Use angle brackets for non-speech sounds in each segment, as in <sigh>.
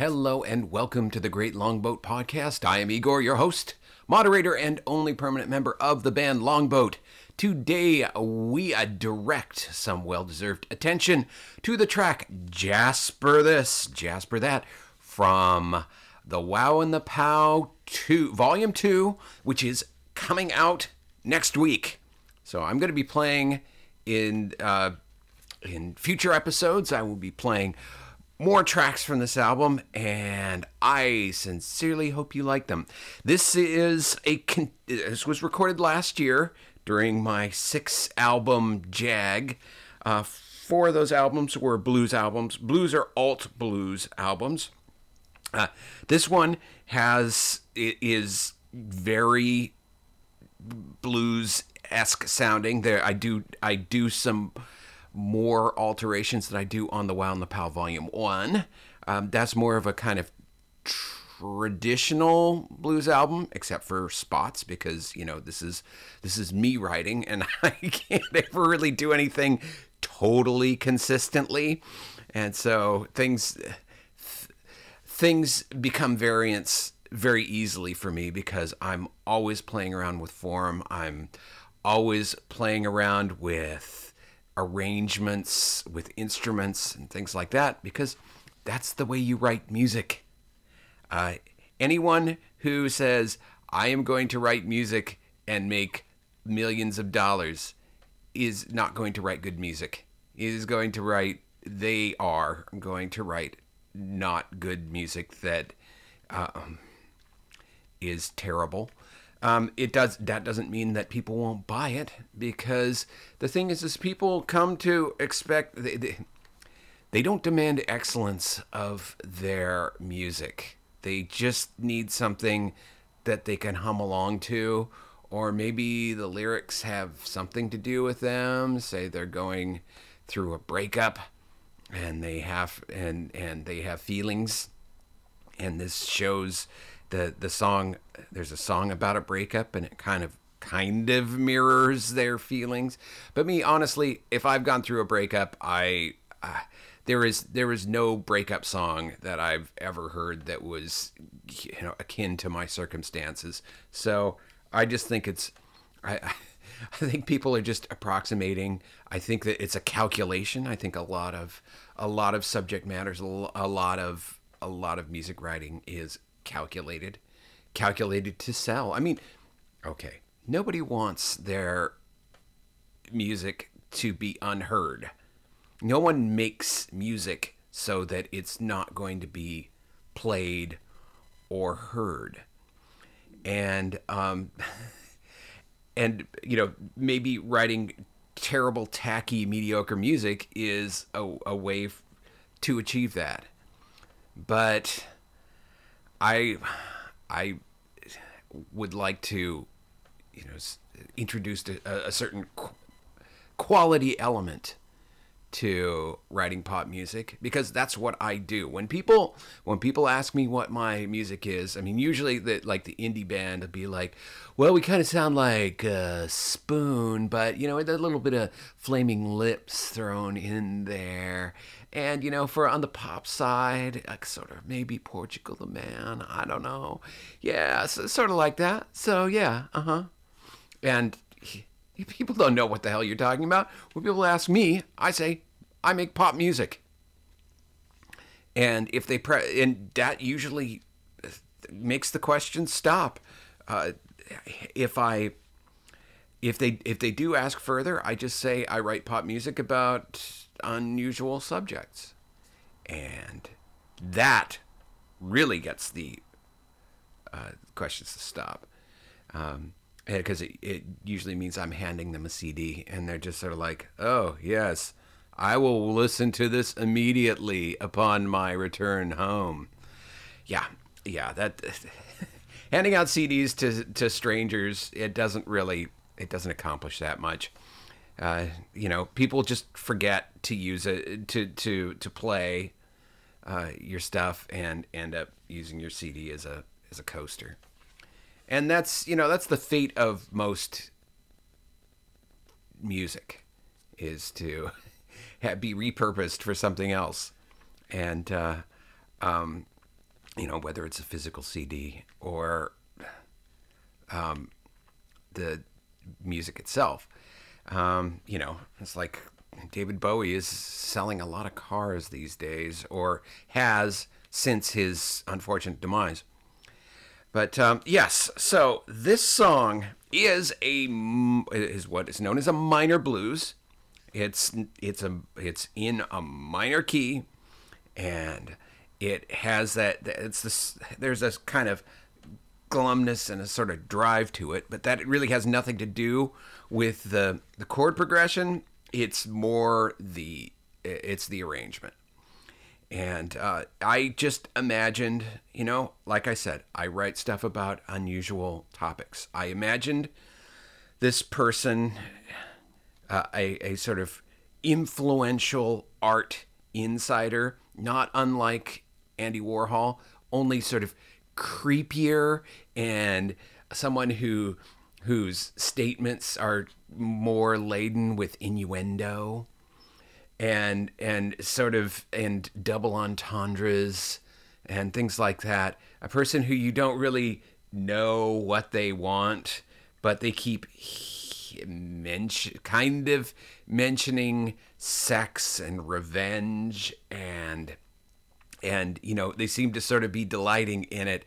Hello and welcome to the Great Longboat Podcast. I am Igor, your host, moderator, and only permanent member of the band Longboat. Today, we uh, direct some well deserved attention to the track Jasper This, Jasper That from the Wow and the Pow 2, Volume 2, which is coming out next week. So I'm going to be playing in uh, in future episodes. I will be playing more tracks from this album, and I sincerely hope you like them. This is a con- this was recorded last year during my six album jag. Uh, four of those albums were blues albums. Blues are alt blues albums. Uh, this one has is very blues esque sounding. There, I do I do some more alterations than I do on the Wow and the Pow Volume One. Um, that's more of a kind of traditional blues album, except for spots, because you know this is this is me writing, and <laughs> I can't ever really do anything totally consistently, and so things th- things become variants very easily for me because I'm always playing around with form. I'm always playing around with arrangements, with instruments, and things like that because that's the way you write music. Uh, anyone who says, I am going to write music and make millions of dollars is not going to write good music. Is going to write, they are going to write not good music that um, is terrible. Um, it does that doesn't mean that people won't buy it because the thing is, is people come to expect they, they, they don't demand excellence of their music. They just need something that they can hum along to, or maybe the lyrics have something to do with them. Say they're going through a breakup and they have and and they have feelings and this shows the the song there's a song about a breakup and it kind of kind of mirrors their feelings but me honestly if i've gone through a breakup i uh, there is there is no breakup song that i've ever heard that was you know akin to my circumstances so i just think it's i <laughs> I think people are just approximating. I think that it's a calculation. I think a lot of a lot of subject matters, a lot of a lot of music writing is calculated, calculated to sell. I mean, okay, nobody wants their music to be unheard. No one makes music so that it's not going to be played or heard. And um <laughs> and you know maybe writing terrible tacky mediocre music is a, a way f- to achieve that but i i would like to you know introduce a, a certain qu- quality element to writing pop music because that's what I do. When people when people ask me what my music is, I mean usually the like the indie band would be like, "Well, we kind of sound like uh, Spoon, but you know, with a little bit of Flaming Lips thrown in there." And you know, for on the pop side, like sort of maybe Portugal the Man, I don't know. Yeah, so, sort of like that. So yeah, uh-huh. And people don't know what the hell you're talking about. When people ask me, I say I make pop music, and if they pre- and that usually makes the question stop. Uh, if I if they if they do ask further, I just say I write pop music about unusual subjects, and that really gets the uh, questions to stop. Um, because it, it usually means I'm handing them a CD and they're just sort of like, oh, yes, I will listen to this immediately upon my return home. Yeah, yeah, that <laughs> handing out CDs to, to strangers, it doesn't really, it doesn't accomplish that much. Uh, you know, people just forget to use it to to to play uh, your stuff and end up using your CD as a as a coaster and that's you know that's the fate of most music is to <laughs> be repurposed for something else and uh, um, you know, whether it's a physical CD or um, the music itself. Um, you know, it's like David Bowie is selling a lot of cars these days, or has since his unfortunate demise. But um, yes, so this song is a is what is known as a minor blues. It's it's a it's in a minor key, and it has that it's this there's this kind of glumness and a sort of drive to it, but that really has nothing to do with the the chord progression. It's more the it's the arrangement. And uh, I just imagined, you know, like I said, I write stuff about unusual topics. I imagined this person, uh, a, a sort of influential art insider, not unlike Andy Warhol, only sort of creepier and someone who whose statements are more laden with innuendo and and sort of and double entendres and things like that. A person who you don't really know what they want, but they keep mention kind of mentioning sex and revenge and and you know they seem to sort of be delighting in it.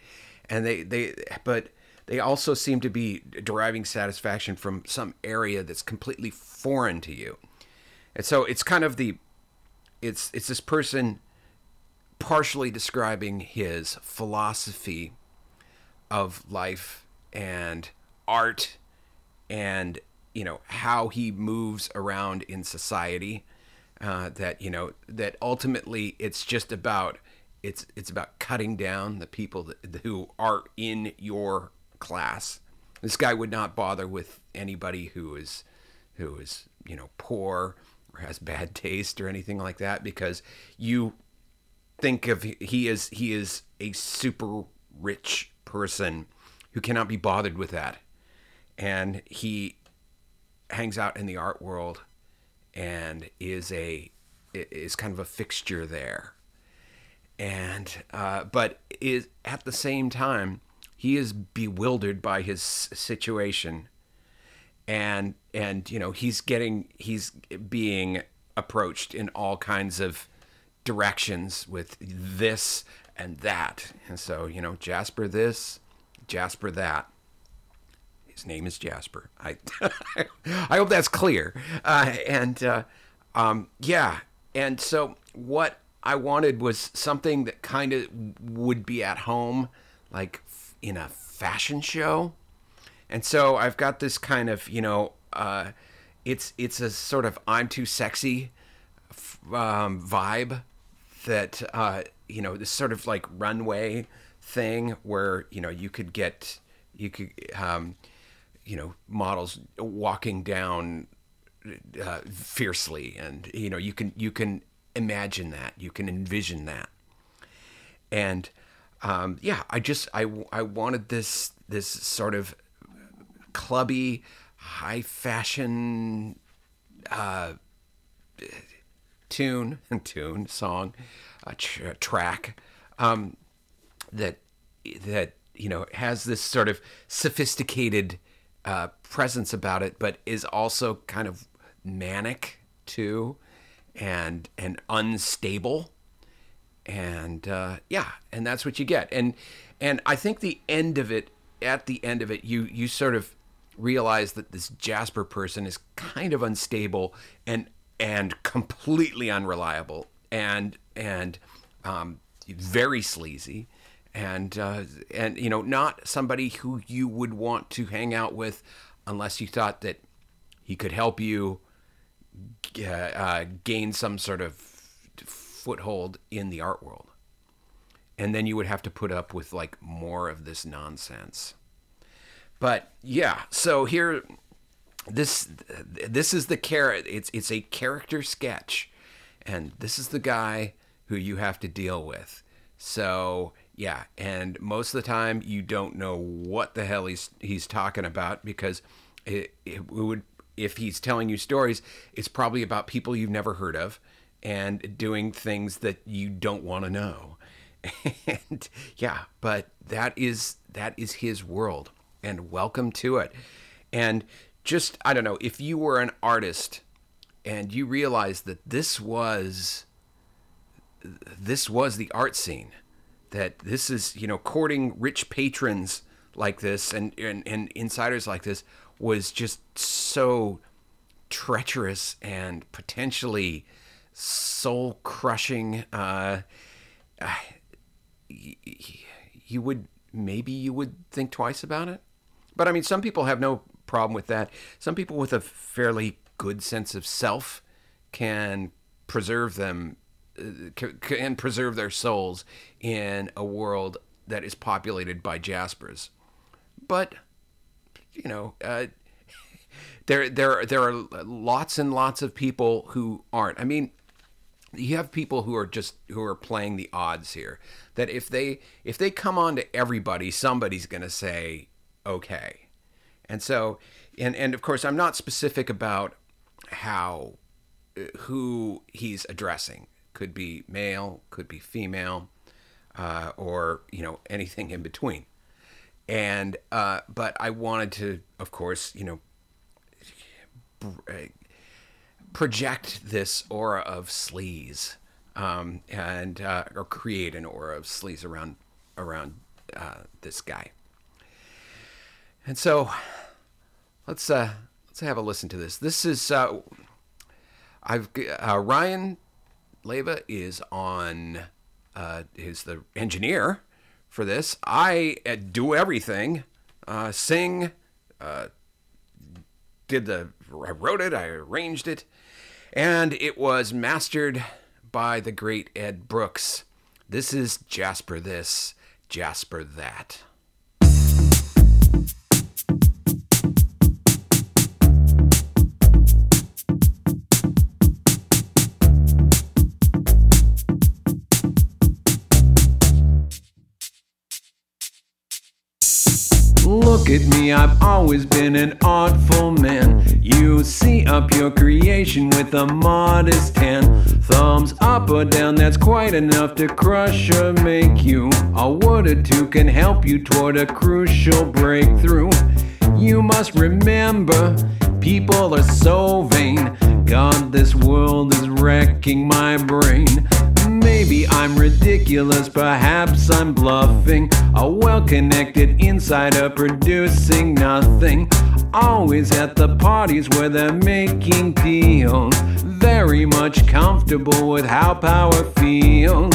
And they they but they also seem to be deriving satisfaction from some area that's completely foreign to you. And so it's kind of the it's it's this person partially describing his philosophy of life and art and you know how he moves around in society uh, that you know that ultimately it's just about it's it's about cutting down the people that, who are in your class. This guy would not bother with anybody who is who is you know poor or has bad <laughs> taste or anything like that because you think of he is he is a super rich person who cannot be bothered with that. And he hangs out in the art world and is a is kind of a fixture there. And uh, but is at the same time he is bewildered by his situation. And and you know he's getting he's being approached in all kinds of directions with this and that. And so you know jasper this jasper that his name is jasper. I <laughs> i hope that's clear. Uh, and uh, um, yeah. And so what i wanted was something that kind of would be at home like in a fashion show. And so I've got this kind of, you know, uh, it's it's a sort of I'm too sexy um, vibe that uh, you know this sort of like runway thing where you know you could get you could um, you know models walking down uh, fiercely. And you know you can you can imagine that. You can envision that. And um, yeah I just I, I wanted this this sort of clubby, high fashion uh, tune and <laughs> tune song, uh, tr- track um, that that you know has this sort of sophisticated uh, presence about it, but is also kind of manic too, and and unstable, and uh, yeah, and that's what you get, and and I think the end of it, at the end of it, you you sort of realize that this Jasper person is kind of unstable and and completely unreliable and and um, very sleazy and uh, and you know not somebody who you would want to hang out with unless you thought that he could help you uh, uh, gain some sort of foothold in the art world and then you would have to put up with like more of this nonsense but yeah, so here, this this is the carrot. It's it's a character sketch, and this is the guy who you have to deal with. So yeah, and most of the time you don't know what the hell he's he's talking about because it, it would if he's telling you stories, it's probably about people you've never heard of and doing things that you don't want to know. <laughs> and yeah, but that is that is his world, and welcome to it. And just I don't know if you were an artist and you realized that this was this was the art scene that this is you know courting rich patrons like this and and, and insiders like this was just so treacherous and potentially soul crushing uh, you would maybe you would think twice about it. But i mean some people have no problem with that. Some people with a fairly good sense of self can preserve them can preserve their souls in a world that is populated by jaspers. But you know uh, <laughs> there there there are lots and lots of people who aren't. I mean you have people who are just who are playing the odds here that if they if they come on to everybody somebody's going to say okay. And so and and of course i'm not specific about how uh, who he's addressing could be male could be female uh, or you know <laughs> anything in between and uh, but i wanted to of course you know uh, project this aura of sleaze um, and uh, or create an aura of sleaze around around uh, this guy. And so let's uh, let's have a listen to this. This is uh, I've Ryan Leva is on uh, is the engineer for this. I uh, do everything, uh, sing, uh, did the I wrote it, I arranged it, and it was mastered by the great Ed Brooks. This is Jasper this, Jasper that. Look at me, I've always been an artful man. You see up your creation with a modest hand. Thumbs up or down, that's quite enough to crush or make you. A word or two can help you toward a crucial breakthrough. You must remember, people are so vain. God, this world is wrecking my brain. Maybe I'm ridiculous, perhaps I'm bluffing. A well connected insider producing nothing. Always at the parties where they're making deals. Very much comfortable with how power feels.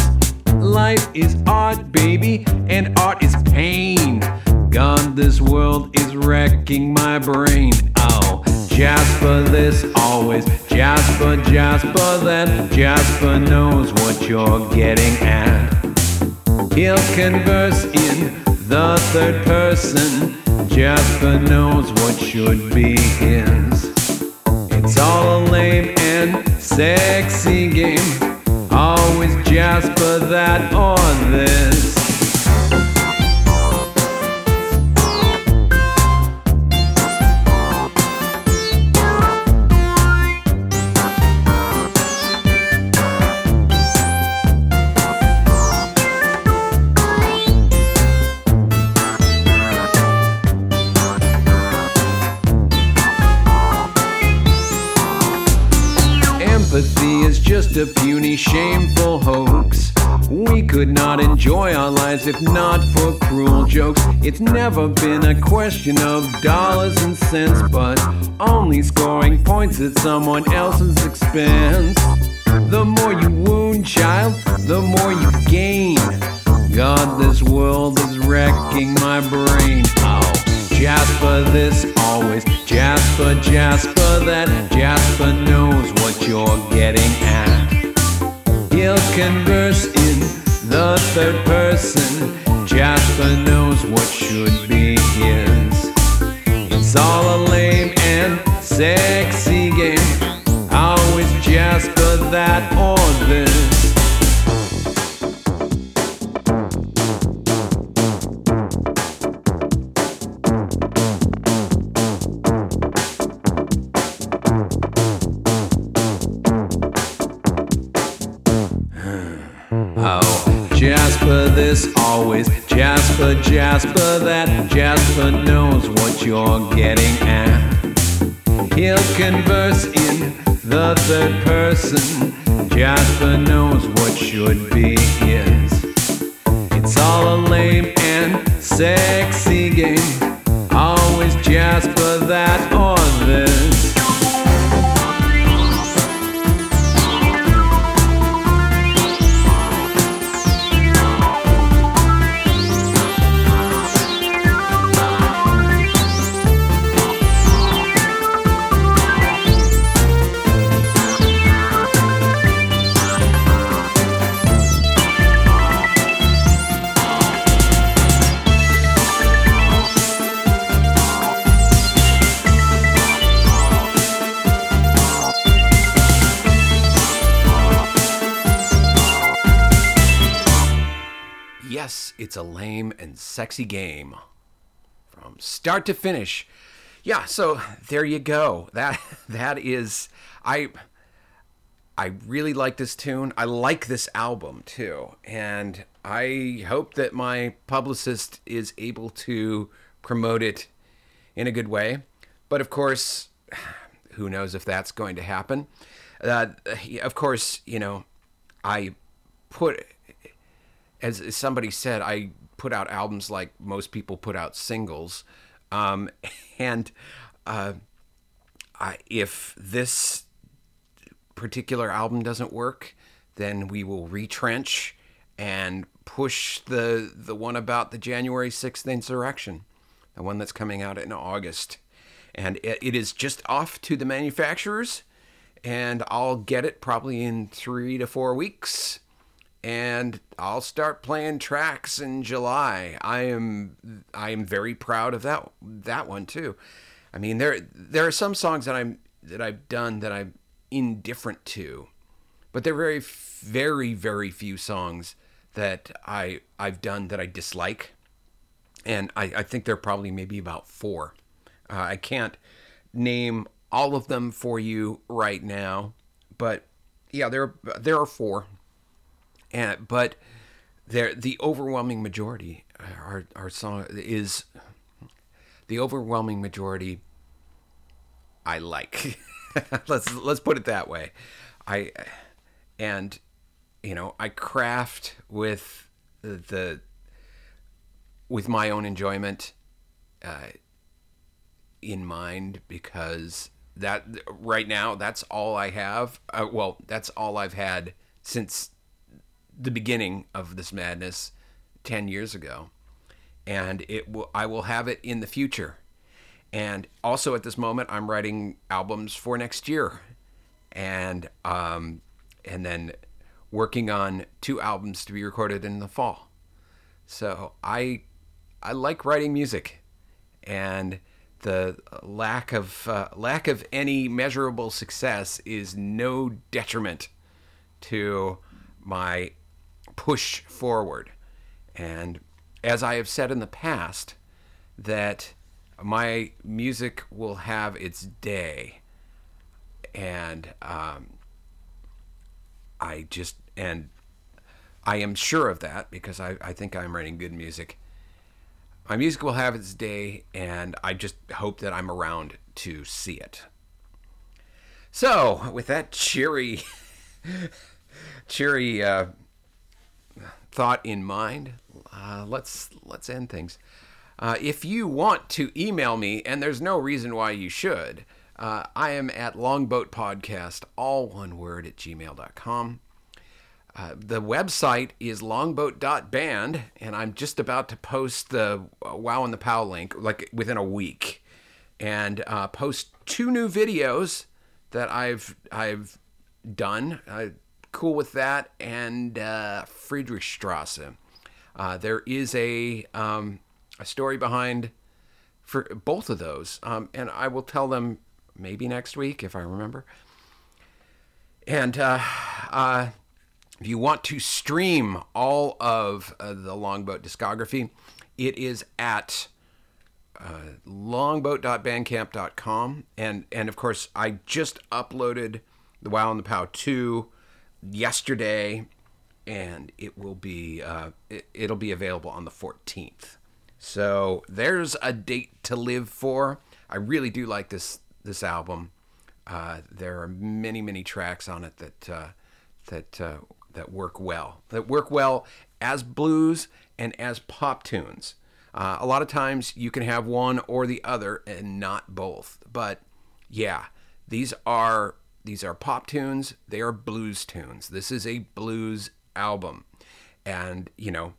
Life is art, baby, and art is pain. God, this world is wrecking my brain. Oh. Jasper this always, Jasper, Jasper that, Jasper knows what you're getting at. He'll converse in the third person, Jasper knows what should be his. It's all a lame and sexy game, always Jasper that or this. Just a puny, shameful hoax. We could not enjoy our lives if not for cruel jokes. It's never been a question of dollars and cents, but only scoring points at someone else's expense. The more you wound, child, the more you gain. God, this world is wrecking my brain. Oh. Jasper this always, Jasper, Jasper that, Jasper knows what you're getting at. He'll converse in the third person, Jasper knows what should be his. It's all a lame and sexy game, always Jasper that knows it's a lame and sexy game from start to finish. Yeah, so there you go. That <laughs> that is I I really like this tune. I like this album too. And I hope that my publicist is able to promote it in a good way. But of course, <sighs> who knows if that's going to happen. Uh, of course, you know, I put as, as somebody said, I put out albums like most people put out singles, um, <laughs> and uh, I, if this particular album doesn't work, then we will retrench and push the the one about the January sixth insurrection, the one that's coming out in August, and it, it is just off to the manufacturers, and I'll get it probably in three to four weeks and I'll start playing tracks in July. I am I am very proud of that that one too. I mean there there are some songs that I'm that I've done that I'm indifferent to, but there are very very very few songs that I I've done that I dislike, and I, I think there are probably maybe about four. Uh, I can't name all of them for you right now, but yeah, there there are four and but there the overwhelming majority our our song is the overwhelming majority I like. <laughs> let's let's put it that way. I and you know I craft with the, with my own enjoyment uh, in mind because that right now that's all I have. Uh, well, that's all I've had since the beginning of this madness 10 years ago and it will I will have it in the future. And also at this moment I'm writing albums for next year. And um and then working on two albums to be recorded in the fall. So I I like writing music and the lack of uh, lack of any measurable success is no detriment to my push forward. And as I have said in the past, that my music will have its day. And um, I just, and I am sure of that because I, I think I'm writing good music. My music will have its day, and I just hope that I'm around to see it. So, with that cheery, <laughs> cheery uh, thought in mind, uh, let's let's end things. Uh, if you want to email me, and there's no reason why you should, uh, I am at longboatpodcast, all one word, at gmail.com. Uh, the website is longboat.band, and I'm just about to post the Wow and the Pow link like within a week, and uh, post two new videos that I've I've done cool with that. And uh, Friedrichstrasse. Uh, there is a um, a story behind for both of those, um, and I will tell them maybe next week if I remember. And uh, uh, if you want to stream all of uh, the Longboat discography, it is at uh, longboat.bandcamp.com. And, and of course, I just uploaded the Wow and the Pow 2 yesterday and it will be uh, it, it'll be available on the 14th. So there's a date to live for. I really do like this this album. Uh, there are many many tracks on it that uh, that uh, that work well. That work well as blues and as pop tunes. Uh, a lot of times you can have one or the other and not both. But yeah, these are these are pop tunes. They are blues tunes. This is a blues album, and you know,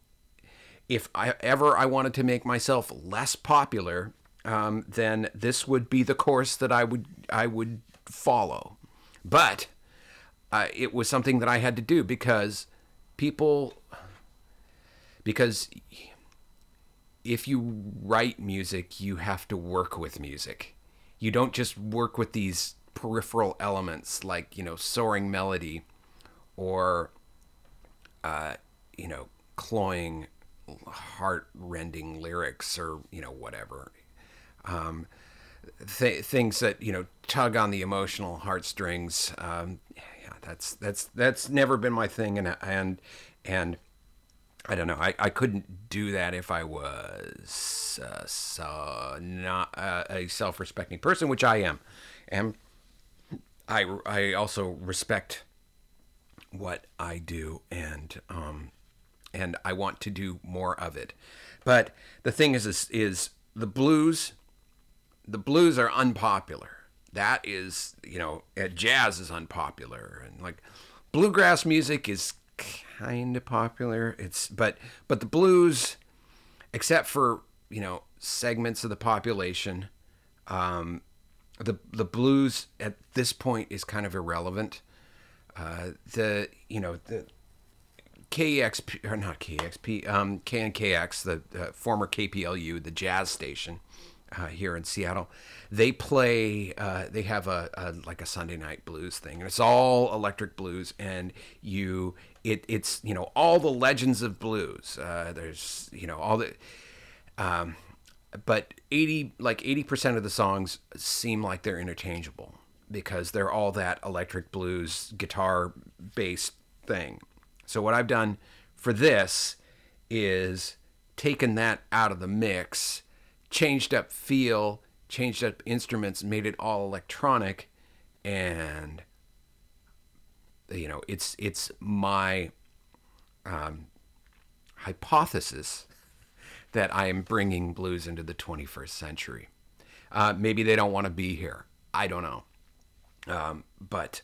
if I ever I wanted to make myself less popular, um, then this would be the course that I would I would follow. But uh, it was something that I had to do because people because if you write music, you have to work with music. You don't just work with these peripheral elements like, you know, soaring melody or, uh, you know, cloying, heart rending lyrics or, you know, whatever. Um, th- things that, you know, tug on the emotional heartstrings. Um, yeah, that's, that's, that's never been my thing. And, and, and, I don't know. I, I couldn't do that if I was uh, so not uh, a self-respecting person, which I am, and I I also respect what I do, and um, and I want to do more of it. But the thing is, is, is the blues, the blues are unpopular. That is, you know, jazz is unpopular, and like bluegrass music is kind of popular. It's but but the blues, except for you know segments of the population, um, the the blues at this point is kind of irrelevant. Uh, the you know the KEXP or not KEXP um, KNKX the uh, former KPLU the jazz station uh, here in Seattle. They play. Uh, they have a, a, like a Sunday night blues thing, and it's all electric blues. And you, it, it's you know all the legends of blues. Uh, there's you know all the, um, but eighty like eighty percent of the songs seem like they're interchangeable because they're all that electric blues guitar based thing. So what I've done for this is taken that out of the mix changed up feel, changed up instruments, made it all electronic, and you know, it's it's my um, hypothesis that I am bringing blues into the 21st century. Uh, maybe they don't want to be here. I don't know, um, but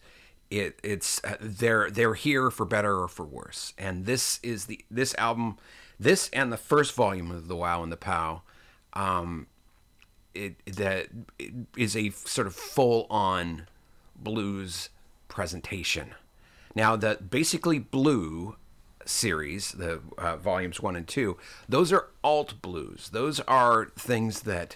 it it's uh, they're they're here for better or for worse. And this is the this album, this and the first volume of the Wow and the Pow um, it that is a sort of full on blues presentation. Now, the basically blue series, the uh, volumes one and two, those are alt blues. Those are things that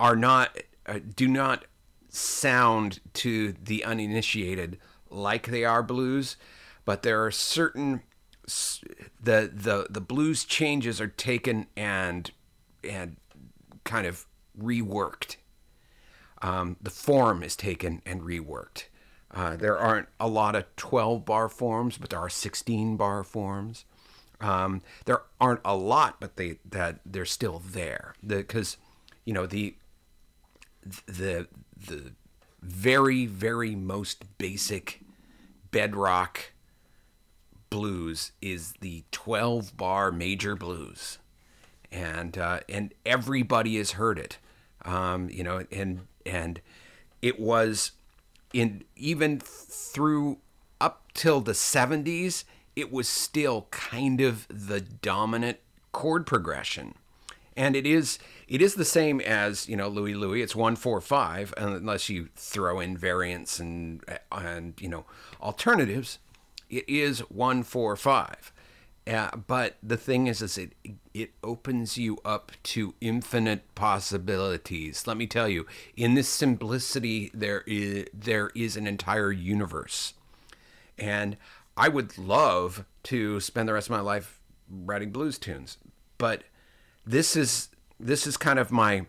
are not uh, do not sound to the uninitiated like they are blues, but there are certain the the the blues changes are taken and and kind of reworked. Um, the form is taken and reworked. Uh, there aren't a lot of 12 bar forms, but there are 16 bar forms. Um, there aren't a lot, but they that they're still there. Because you know the the the very very most basic bedrock blues is the 12 bar major blues. And uh, and everybody has heard it. Um, you know and and it was in even through up till the 70s it was still kind of the dominant chord progression and it is it is the same as you know Louie Louie. It's one four five, unless you throw in variants and and you know alternatives it is 145. Uh, but the thing is, is it it opens you up to infinite possibilities. Let me tell you, in this simplicity, there is there is an entire universe, and I would love to spend the rest of my life writing blues tunes. But this is this is kind of my.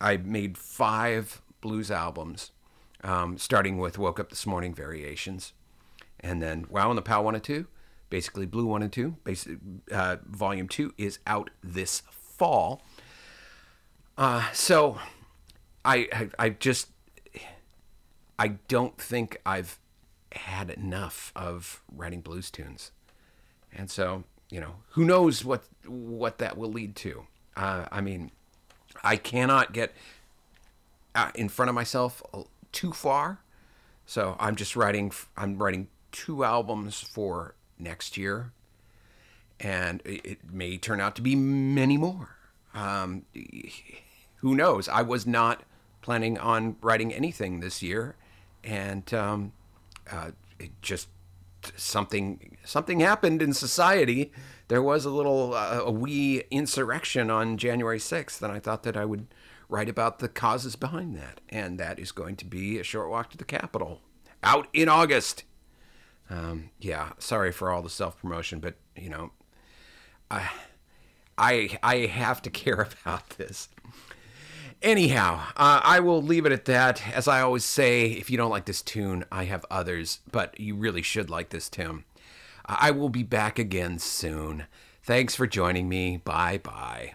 I made five blues albums, um, starting with "Woke Up This Morning" variations And then Wow and the Pow 1 and 2, basically Blue 1 and 2, basic, uh, Volume 2 is out this fall. Uh, so I, I, I just, I don't think I've had enough of writing blues tunes. And so, you know, who knows what what that will lead to. Uh, I mean, I cannot get uh, in front of myself too far. So I'm just writing. I'm writing two albums for next year, and it may turn out to be many more. Um, who knows? I was not planning on writing anything this year, and um, uh, it just something something happened in society. There was a little uh, a wee insurrection on January 6th, and I thought that I would write about the causes behind that. And that is going to be a short walk to the Capitol out in August. Um, yeah, sorry for all the self promotion, but you know, I I I have to <laughs> care about this. Anyhow, uh, I will leave it at that. As I always say, if you don't like this tune, I have others, but you really should like this. Uh, I will be back again soon. Thanks for joining me. Bye bye.